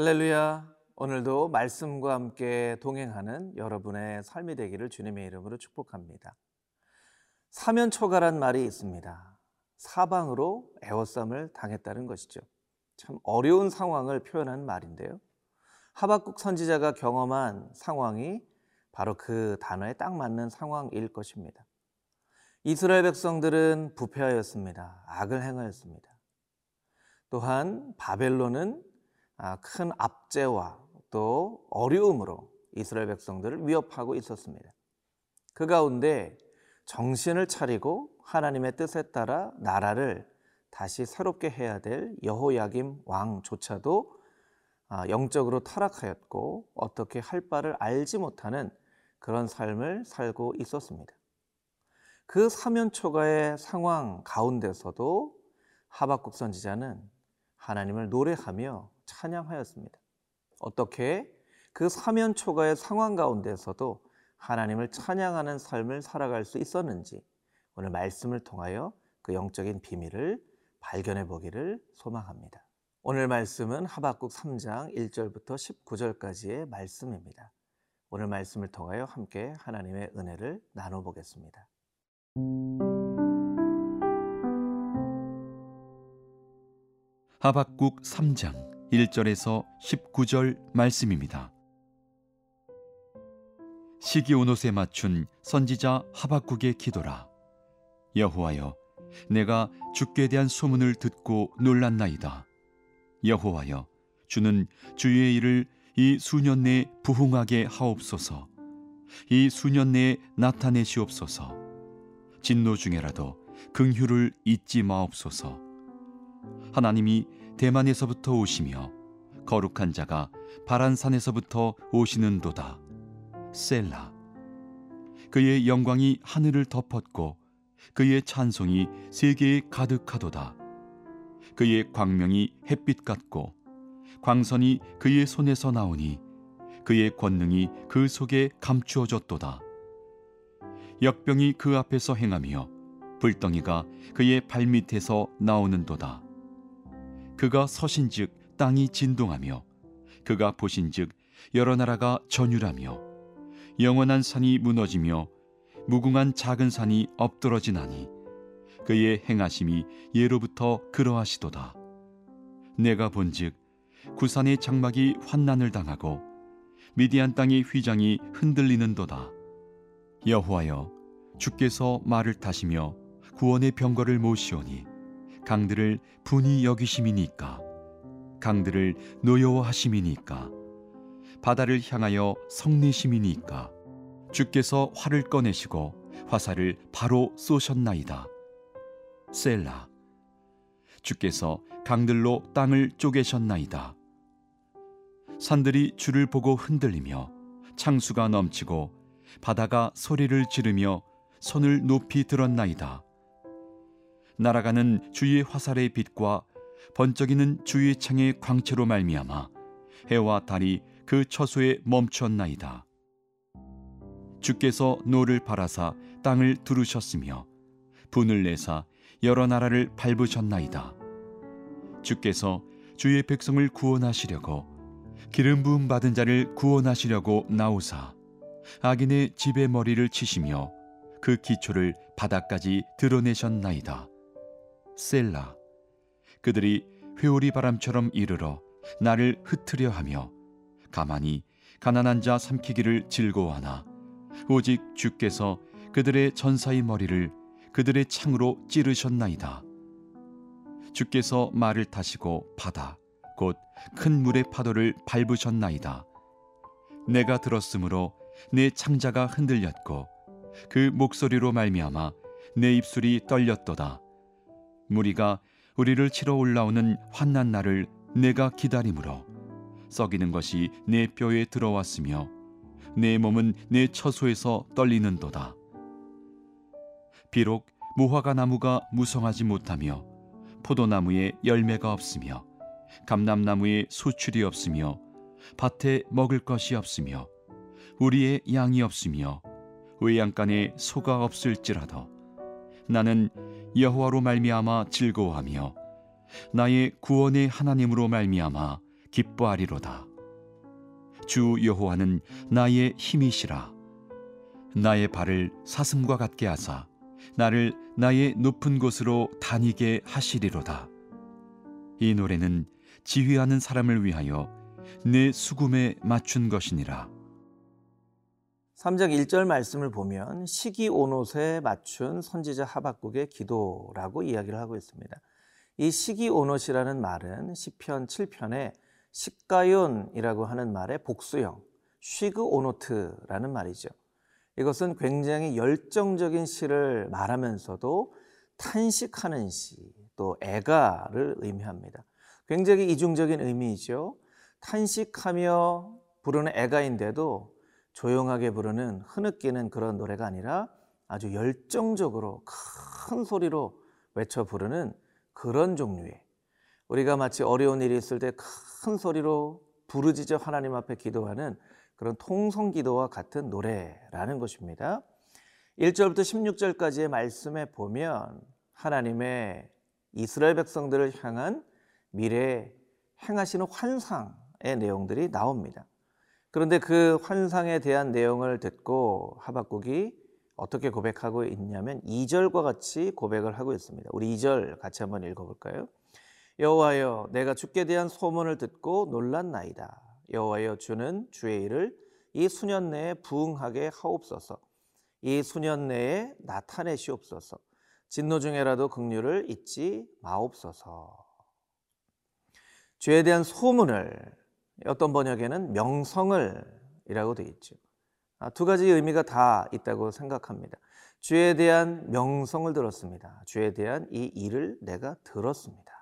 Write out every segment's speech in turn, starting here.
할렐루야. 오늘도 말씀과 함께 동행하는 여러분의 삶이 되기를 주님의 이름으로 축복합니다. 사면초가란 말이 있습니다. 사방으로 애워쌈을 당했다는 것이죠. 참 어려운 상황을 표현한 말인데요. 하박국 선지자가 경험한 상황이 바로 그 단어에 딱 맞는 상황일 것입니다. 이스라엘 백성들은 부패하였습니다. 악을 행하였습니다. 또한 바벨론은 아, 큰 압제와 또 어려움으로 이스라엘 백성들을 위협하고 있었습니다. 그 가운데 정신을 차리고 하나님의 뜻에 따라 나라를 다시 새롭게 해야 될 여호야김 왕조차도 아, 영적으로 타락하였고 어떻게 할 바를 알지 못하는 그런 삶을 살고 있었습니다. 그 사면초가의 상황 가운데서도 하박국 선지자는 하나님을 노래하며 찬양하였습니다. 어떻게 그 사면 초가의 상황 가운데서도 하나님을 찬양하는 삶을 살아갈 수 있었는지 오늘 말씀을 통하여 그 영적인 비밀을 발견해 보기를 소망합니다. 오늘 말씀은 하박국 3장 1절부터 19절까지의 말씀입니다. 오늘 말씀을 통하여 함께 하나님의 은혜를 나눠 보겠습니다. 하박국 3장 1절에서 19절 말씀입니다. 시기 온옷에 맞춘 선지자 하박국의 기도라. 여호와여, 내가 주께 대한 소문을 듣고 놀랐나이다. 여호와여, 주는 주의 일을 이 수년 내에 부흥하게 하옵소서. 이 수년 내에 나타내시옵소서. 진노 중에라도 긍휼을 잊지 마옵소서. 하나님이 대만에서부터 오시며 거룩한 자가 바란산에서부터 오시는도다. 셀라. 그의 영광이 하늘을 덮었고 그의 찬송이 세계에 가득하도다. 그의 광명이 햇빛 같고 광선이 그의 손에서 나오니 그의 권능이 그 속에 감추어졌도다. 역병이 그 앞에서 행하며 불덩이가 그의 발밑에서 나오는도다. 그가 서신즉 땅이 진동하며 그가 보신즉 여러 나라가 전율하며 영원한 산이 무너지며 무궁한 작은 산이 엎드러지나니 그의 행하심이 예로부터 그러하시도다. 내가 본즉 구산의 장막이 환난을 당하고 미디안 땅의 휘장이 흔들리는도다. 여호와여 주께서 말을 타시며 구원의 병거를 모시오니 강들을 분이 여기심이니까 강들을 노여워하심이니까 바다를 향하여 성내심이니까 주께서 활을 꺼내시고 화살을 바로 쏘셨나이다. 셀라 주께서 강들로 땅을 쪼개셨나이다. 산들이 주를 보고 흔들리며 창수가 넘치고 바다가 소리를 지르며 손을 높이 들었나이다. 날아가는 주의 화살의 빛과 번쩍이는 주의 창의 광채로 말미암아 해와 달이 그 처소에 멈추었나이다. 주께서 노를 바라사 땅을 두르셨으며 분을 내사 여러 나라를 밟으셨나이다. 주께서 주의 백성을 구원하시려고 기름 부음 받은 자를 구원하시려고 나오사 악인의 집의 머리를 치시며 그 기초를 바닥까지 드러내셨나이다. 셀라 그들이 회오리 바람처럼 이르러 나를 흩트려 하며 가만히 가난한 자 삼키기를 즐거워하나 오직 주께서 그들의 전사의 머리를 그들의 창으로 찌르셨나이다. 주께서 말을 타시고 바다 곧 큰 물의 파도를 밟으셨나이다. 내가 들었으므로 내 창자가 흔들렸고 그 목소리로 말미암아 내 입술이 떨렸도다. 무리가 우리를 치러 올라오는 환난 날을 내가 기다림으로 썩이는 것이 내 뼈에 들어왔으며 내 몸은 내 처소에서 떨리는도다. 비록 무화과 나무가 무성하지 못하며 포도나무에 열매가 없으며 감람나무에 수출이 없으며 밭에 먹을 것이 없으며 우리의 양이 없으며 외양간에 소가 없을지라도 나는 여호와로 말미암아 즐거워하며 나의 구원의 하나님으로 말미암아 기뻐하리로다. 주 여호와는 나의 힘이시라. 나의 발을 사슴과 같게 하사 나를 나의 높은 곳으로 다니게 하시리로다. 이 노래는 지휘하는 사람을 위하여 내 수금에 맞춘 것이니라. 3장 1절 말씀을 보면 시기 오롯에 맞춘 선지자 하박국의 기도라고 이야기를 하고 있습니다. 이 시기 오롯이라는 말은 시편 7편에 식가연이라고 하는 말의 복수형 쉬그 오노트라는 말이죠. 이것은 굉장히 열정적인 시를 말하면서도 탄식하는 시, 또 애가를 의미합니다. 굉장히 이중적인 의미이죠. 탄식하며 부르는 애가인데도 조용하게 부르는 흐느끼는 그런 노래가 아니라 아주 열정적으로 큰 소리로 외쳐 부르는 그런 종류의 우리가 마치 어려운 일이 있을 때 큰 소리로 부르짖어 하나님 앞에 기도하는 그런 통성 기도와 같은 노래라는 것입니다. 1절부터 16절까지의 말씀에 보면 하나님의 이스라엘 백성들을 향한 미래 행하시는 환상의 내용들이 나옵니다. 그런데 그 환상에 대한 내용을 듣고 하박국이 어떻게 고백하고 있냐면 2절과 같이 고백을 하고 있습니다. 우리 2절 같이 한번 읽어볼까요? 여호와여 내가 주께 대한 소문을 듣고 놀랐나이다. 여호와여 주는 주의 일을 이 수년 내에 부응하게 하옵소서. 이 수년 내에 나타내시옵소서. 진노 중에라도 긍휼을 잊지 마옵소서. 죄에 대한 소문을 어떤 번역에는 명성을 이라고 되어 있죠. 아, 두 가지 의미가 다 있다고 생각합니다. 죄에 대한 명성을 들었습니다. 죄에 대한 이 일을 내가 들었습니다.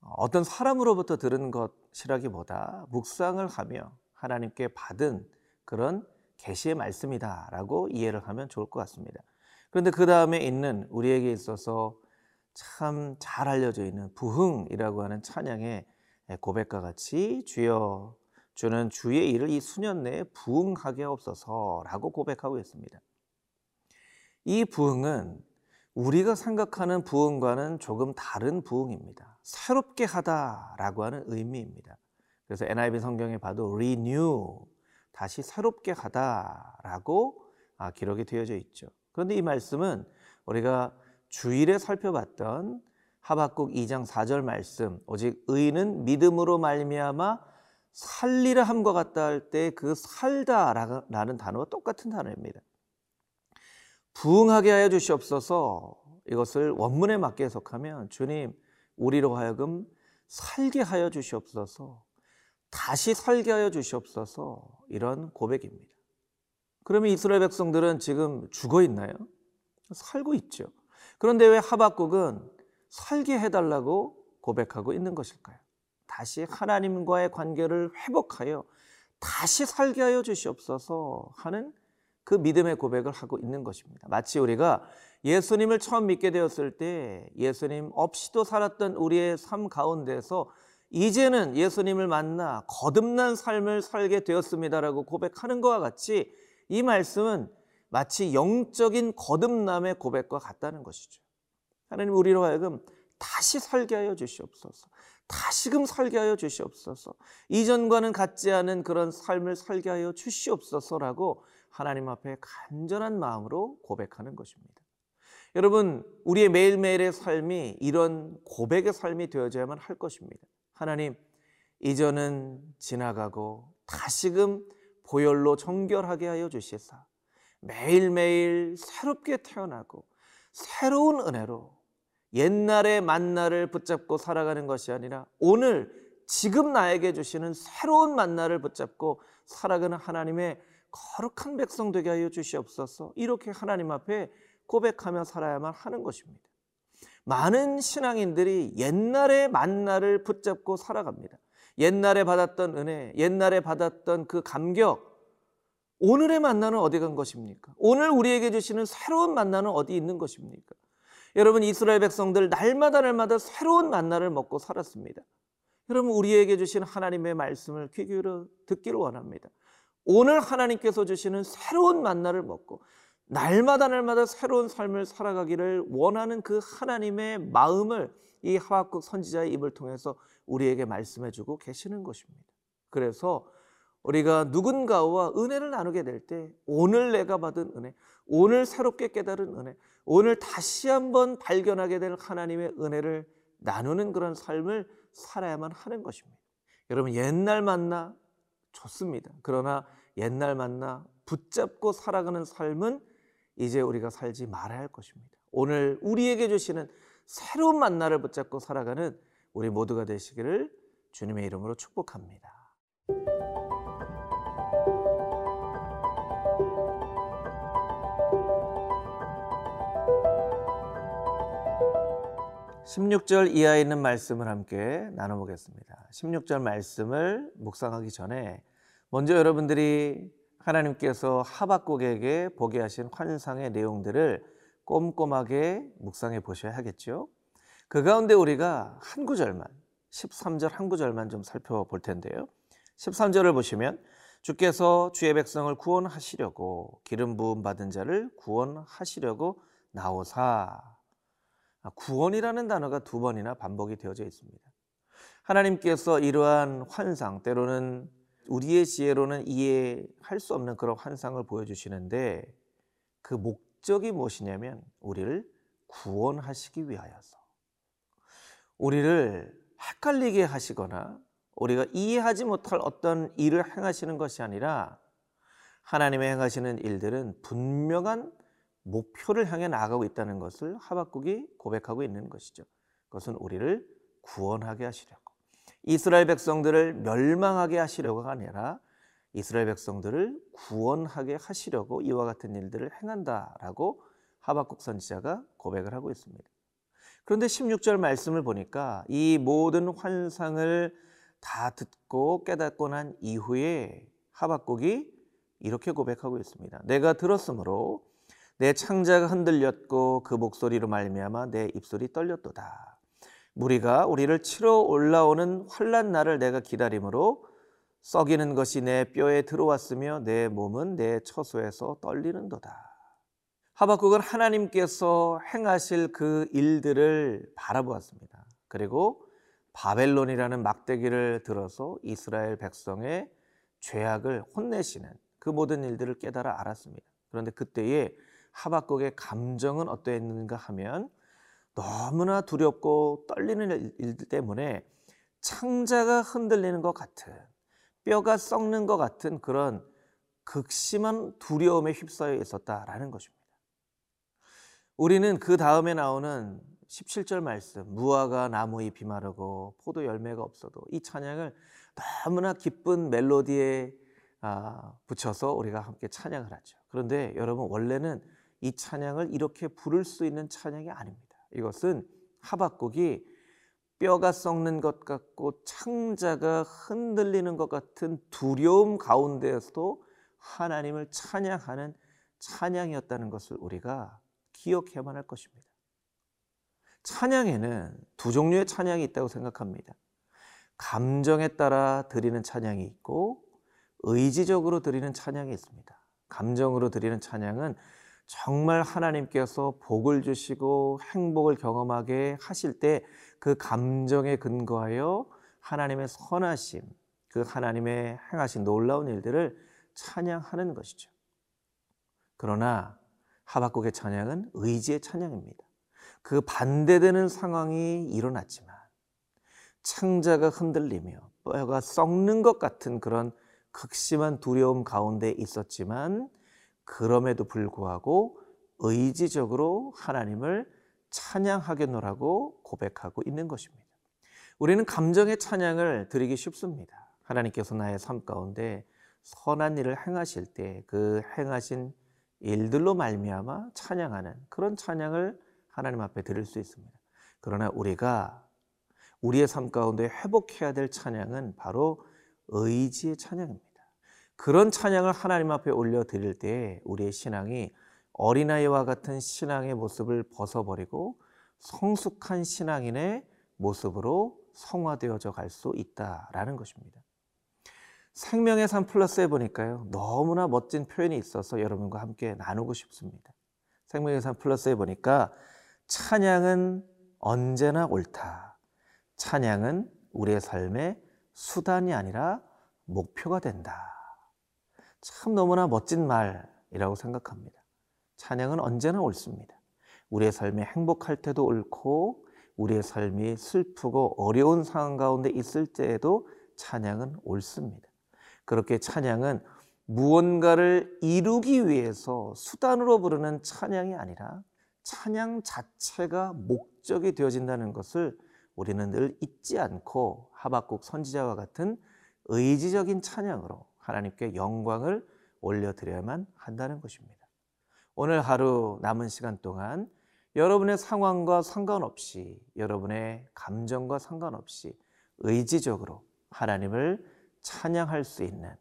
어떤 사람으로부터 들은 것이라기보다 묵상을 하며 하나님께 받은 그런 계시의 말씀이다라고 이해를 하면 좋을 것 같습니다. 그런데 그 다음에 있는 우리에게 있어서 참 잘 알려져 있는 부흥이라고 하는 찬양의 고백과 같이 주여 주는 주의 일을 이 수년 내에 부흥하게 없어서라고 고백하고 있습니다. 이 부흥은 우리가 생각하는 부흥과는 조금 다른 부흥입니다. 새롭게 하다라고 하는 의미입니다. 그래서 NIV 성경에 봐도 renew 다시 새롭게 하다라고 아, 기록이 되어져 있죠. 그런데 이 말씀은 우리가 주일에 살펴봤던 하박국 2장 4절 말씀 오직 의인은 믿음으로 말미암아 살리라 함과 같다 할 때 그 살다라는 단어와 똑같은 단어입니다. 부응하게 하여 주시옵소서 이것을 원문에 맞게 해석하면 주님 우리로 하여금 살게 하여 주시옵소서 다시 살게 하여 주시옵소서 이런 고백입니다. 그러면 이스라엘 백성들은 지금 죽어 있나요? 살고 있죠. 그런데 왜 하박국은 살게 해달라고 고백하고 있는 것일까요? 다시 하나님과의 관계를 회복하여 다시 살게 하여 주시옵소서 하는 그 믿음의 고백을 하고 있는 것입니다. 마치 우리가 예수님을 처음 믿게 되었을 때 예수님 없이도 살았던 우리의 삶 가운데서 이제는 예수님을 만나 거듭난 삶을 살게 되었습니다라고 고백하는 것과 같이 이 말씀은 마치 영적인 거듭남의 고백과 같다는 것이죠. 하나님 우리로 하여금 다시 살게 하여 주시옵소서. 다시금 살게 하여 주시옵소서. 이전과는 같지 않은 그런 삶을 살게 하여 주시옵소서라고 하나님 앞에 간절한 마음으로 고백하는 것입니다. 여러분, 우리의 매일매일의 삶이 이런 고백의 삶이 되어져야만 할 것입니다. 하나님, 이전은 지나가고 다시금 보혈로 정결하게 하여 주시사 매일매일 새롭게 태어나고 새로운 은혜로 옛날의 만나를 붙잡고 살아가는 것이 아니라 오늘 지금 나에게 주시는 새로운 만나를 붙잡고 살아가는 하나님의 거룩한 백성 되게 하여 주시옵소서. 이렇게 하나님 앞에 고백하며 살아야만 하는 것입니다. 많은 신앙인들이 옛날의 만나를 붙잡고 살아갑니다. 옛날에 받았던 은혜, 옛날에 받았던 그 감격, 오늘의 만나는 어디 간 것입니까? 오늘 우리에게 주시는 새로운 만나는 어디 있는 것입니까? 여러분 이스라엘 백성들 날마다 날마다 새로운 만나를 먹고 살았습니다. 여러분 우리에게 주신 하나님의 말씀을 귀 기울여 듣기를 원합니다. 오늘 하나님께서 주시는 새로운 만나를 먹고 날마다 날마다 새로운 삶을 살아가기를 원하는 그 하나님의 마음을 이 하박국 선지자의 입을 통해서 우리에게 말씀해 주고 계시는 것입니다. 그래서 우리가 누군가와 은혜를 나누게 될 때 오늘 내가 받은 은혜, 오늘 새롭게 깨달은 은혜, 오늘 다시 한번 발견하게 될 하나님의 은혜를 나누는 그런 삶을 살아야만 하는 것입니다. 여러분 옛날 만나 좋습니다. 그러나 옛날 만나 붙잡고 살아가는 삶은 이제 우리가 살지 말아야 할 것입니다. 오늘 우리에게 주시는 새로운 만나를 붙잡고 살아가는 우리 모두가 되시기를 주님의 이름으로 축복합니다. 16절 이하에 있는 말씀을 함께 나눠보겠습니다. 16절 말씀을 묵상하기 전에 먼저 여러분들이 하나님께서 하박국에게 보게 하신 환상의 내용들을 꼼꼼하게 묵상해 보셔야 하겠죠. 그 가운데 우리가 한 구절만 13절 한 구절만 좀 살펴볼 텐데요. 13절을 보시면 주께서 주의 백성을 구원하시려고 기름 부음 받은 자를 구원하시려고 나오사 아, 구원이라는 단어가 두 번이나 반복이 되어져 있습니다. 하나님께서 이러한 환상, 때로는 우리의 지혜로는 이해할 수 없는 그런 환상을 보여주시는데 그 목적이 무엇이냐면 우리를 구원하시기 위하여서 우리를 헷갈리게 하시거나 우리가 이해하지 못할 어떤 일을 행하시는 것이 아니라 하나님의 행하시는 일들은 분명한 목표를 향해 나아가고 있다는 것을 하박국이 고백하고 있는 것이죠. 그것은 우리를 구원하게 하시려고 이스라엘 백성들을 멸망하게 하시려고가 아니라 이스라엘 백성들을 구원하게 하시려고 이와 같은 일들을 행한다라고 하박국 선지자가 고백을 하고 있습니다. 그런데 16절 말씀을 보니까 이 모든 환상을 다 듣고 깨닫고 난 이후에 하박국이 이렇게 고백하고 있습니다. 내가 들었으므로 내 창자가 흔들렸고 그 목소리로 말미암아 내 입술이 떨렸도다. 무리가 우리를 치러 올라오는 환란 날을 내가 기다림으로 썩이는 것이 내 뼈에 들어왔으며 내 몸은 내 처소에서 떨리는도다. 하박국은 하나님께서 행하실 그 일들을 바라보았습니다. 그리고 바벨론이라는 막대기를 들어서 이스라엘 백성의 죄악을 혼내시는 그 모든 일들을 깨달아 알았습니다. 그런데 그때에 하박국의 감정은 어떠했는가 하면 너무나 두렵고 떨리는 일 때문에 창자가 흔들리는 것 같은 뼈가 썩는 것 같은 그런 극심한 두려움에 휩싸여 있었다라는 것입니다. 우리는 그 다음에 나오는 17절 말씀, 무화과 나무 잎이 마르고 포도 열매가 없어도 이 찬양을 너무나 기쁜 멜로디에 아, 붙여서 우리가 함께 찬양을 하죠. 그런데 여러분 원래는 이 찬양을 이렇게 부를 수 있는 찬양이 아닙니다. 이것은 하박국이 뼈가 썩는 것 같고 창자가 흔들리는 것 같은 두려움 가운데에서도 하나님을 찬양하는 찬양이었다는 것을 우리가 기억해야만 할 것입니다. 찬양에는 두 종류의 찬양이 있다고 생각합니다. 감정에 따라 드리는 찬양이 있고 의지적으로 드리는 찬양이 있습니다. 감정으로 드리는 찬양은 정말 하나님께서 복을 주시고 행복을 경험하게 하실 때 그 감정에 근거하여 하나님의 선하심, 그 하나님의 행하신 놀라운 일들을 찬양하는 것이죠. 그러나 하박국의 찬양은 의지의 찬양입니다. 그 반대되는 상황이 일어났지만 창자가 흔들리며 뼈가 썩는 것 같은 그런 극심한 두려움 가운데 있었지만 그럼에도 불구하고 의지적으로 하나님을 찬양하겠노라고 고백하고 있는 것입니다. 우리는 감정의 찬양을 드리기 쉽습니다. 하나님께서 나의 삶 가운데 선한 일을 행하실 때 그 행하신 일들로 말미암아 찬양하는 그런 찬양을 하나님 앞에 드릴 수 있습니다. 그러나 우리가 우리의 삶 가운데 회복해야 될 찬양은 바로 의지의 찬양입니다. 그런 찬양을 하나님 앞에 올려 드릴 때 우리의 신앙이 어린아이와 같은 신앙의 모습을 벗어버리고 성숙한 신앙인의 모습으로 성화되어져 갈 수 있다라는 것입니다. 생명의 삶 플러스에 보니까요. 너무나 멋진 표현이 있어서 여러분과 함께 나누고 싶습니다. 생명의 삶 플러스에 보니까 찬양은 언제나 옳다. 찬양은 우리의 삶의 수단이 아니라 목표가 된다. 참 너무나 멋진 말이라고 생각합니다. 찬양은 언제나 옳습니다. 우리의 삶이 행복할 때도 옳고 우리의 삶이 슬프고 어려운 상황 가운데 있을 때에도 찬양은 옳습니다. 그렇게 찬양은 무언가를 이루기 위해서 수단으로 부르는 찬양이 아니라 찬양 자체가 목적이 되어진다는 것을 우리는 늘 잊지 않고 하박국 선지자와 같은 의지적인 찬양으로 하나님께 영광을 올려드려야만 한다는 것입니다. 오늘 하루 남은 시간 동안 여러분의 상황과 상관없이 여러분의 감정과 상관없이 의지적으로 하나님을 찬양할 수 있는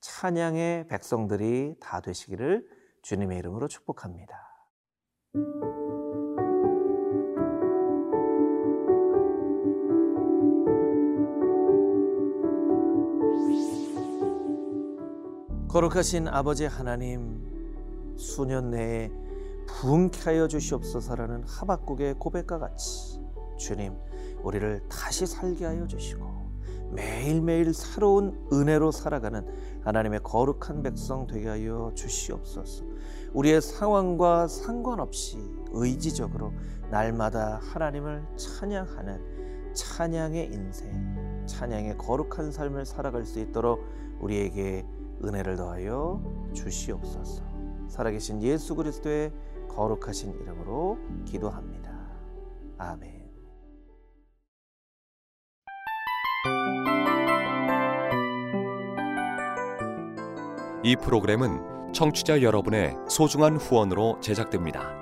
찬양의 백성들이 다 되시기를 주님의 이름으로 축복합니다. 거룩하신 아버지 하나님, 수년 내에 부흥케 하여 주시옵소서라는 하박국의 고백과 같이 주님, 우리를 다시 살게 하여 주시고 매일매일 새로운 은혜로 살아가는 하나님의 거룩한 백성 되게 하여 주시옵소서. 우리의 상황과 상관없이 의지적으로 날마다 하나님을 찬양하는 찬양의 인생, 찬양의 거룩한 삶을 살아갈 수 있도록 우리에게 은혜를 더하여 주시옵소서. 살아계신 예수 그리스도의 거룩하신 이름으로 기도합니다. 아멘. 이 프로그램은 청취자 여러분의 소중한 후원으로 제작됩니다.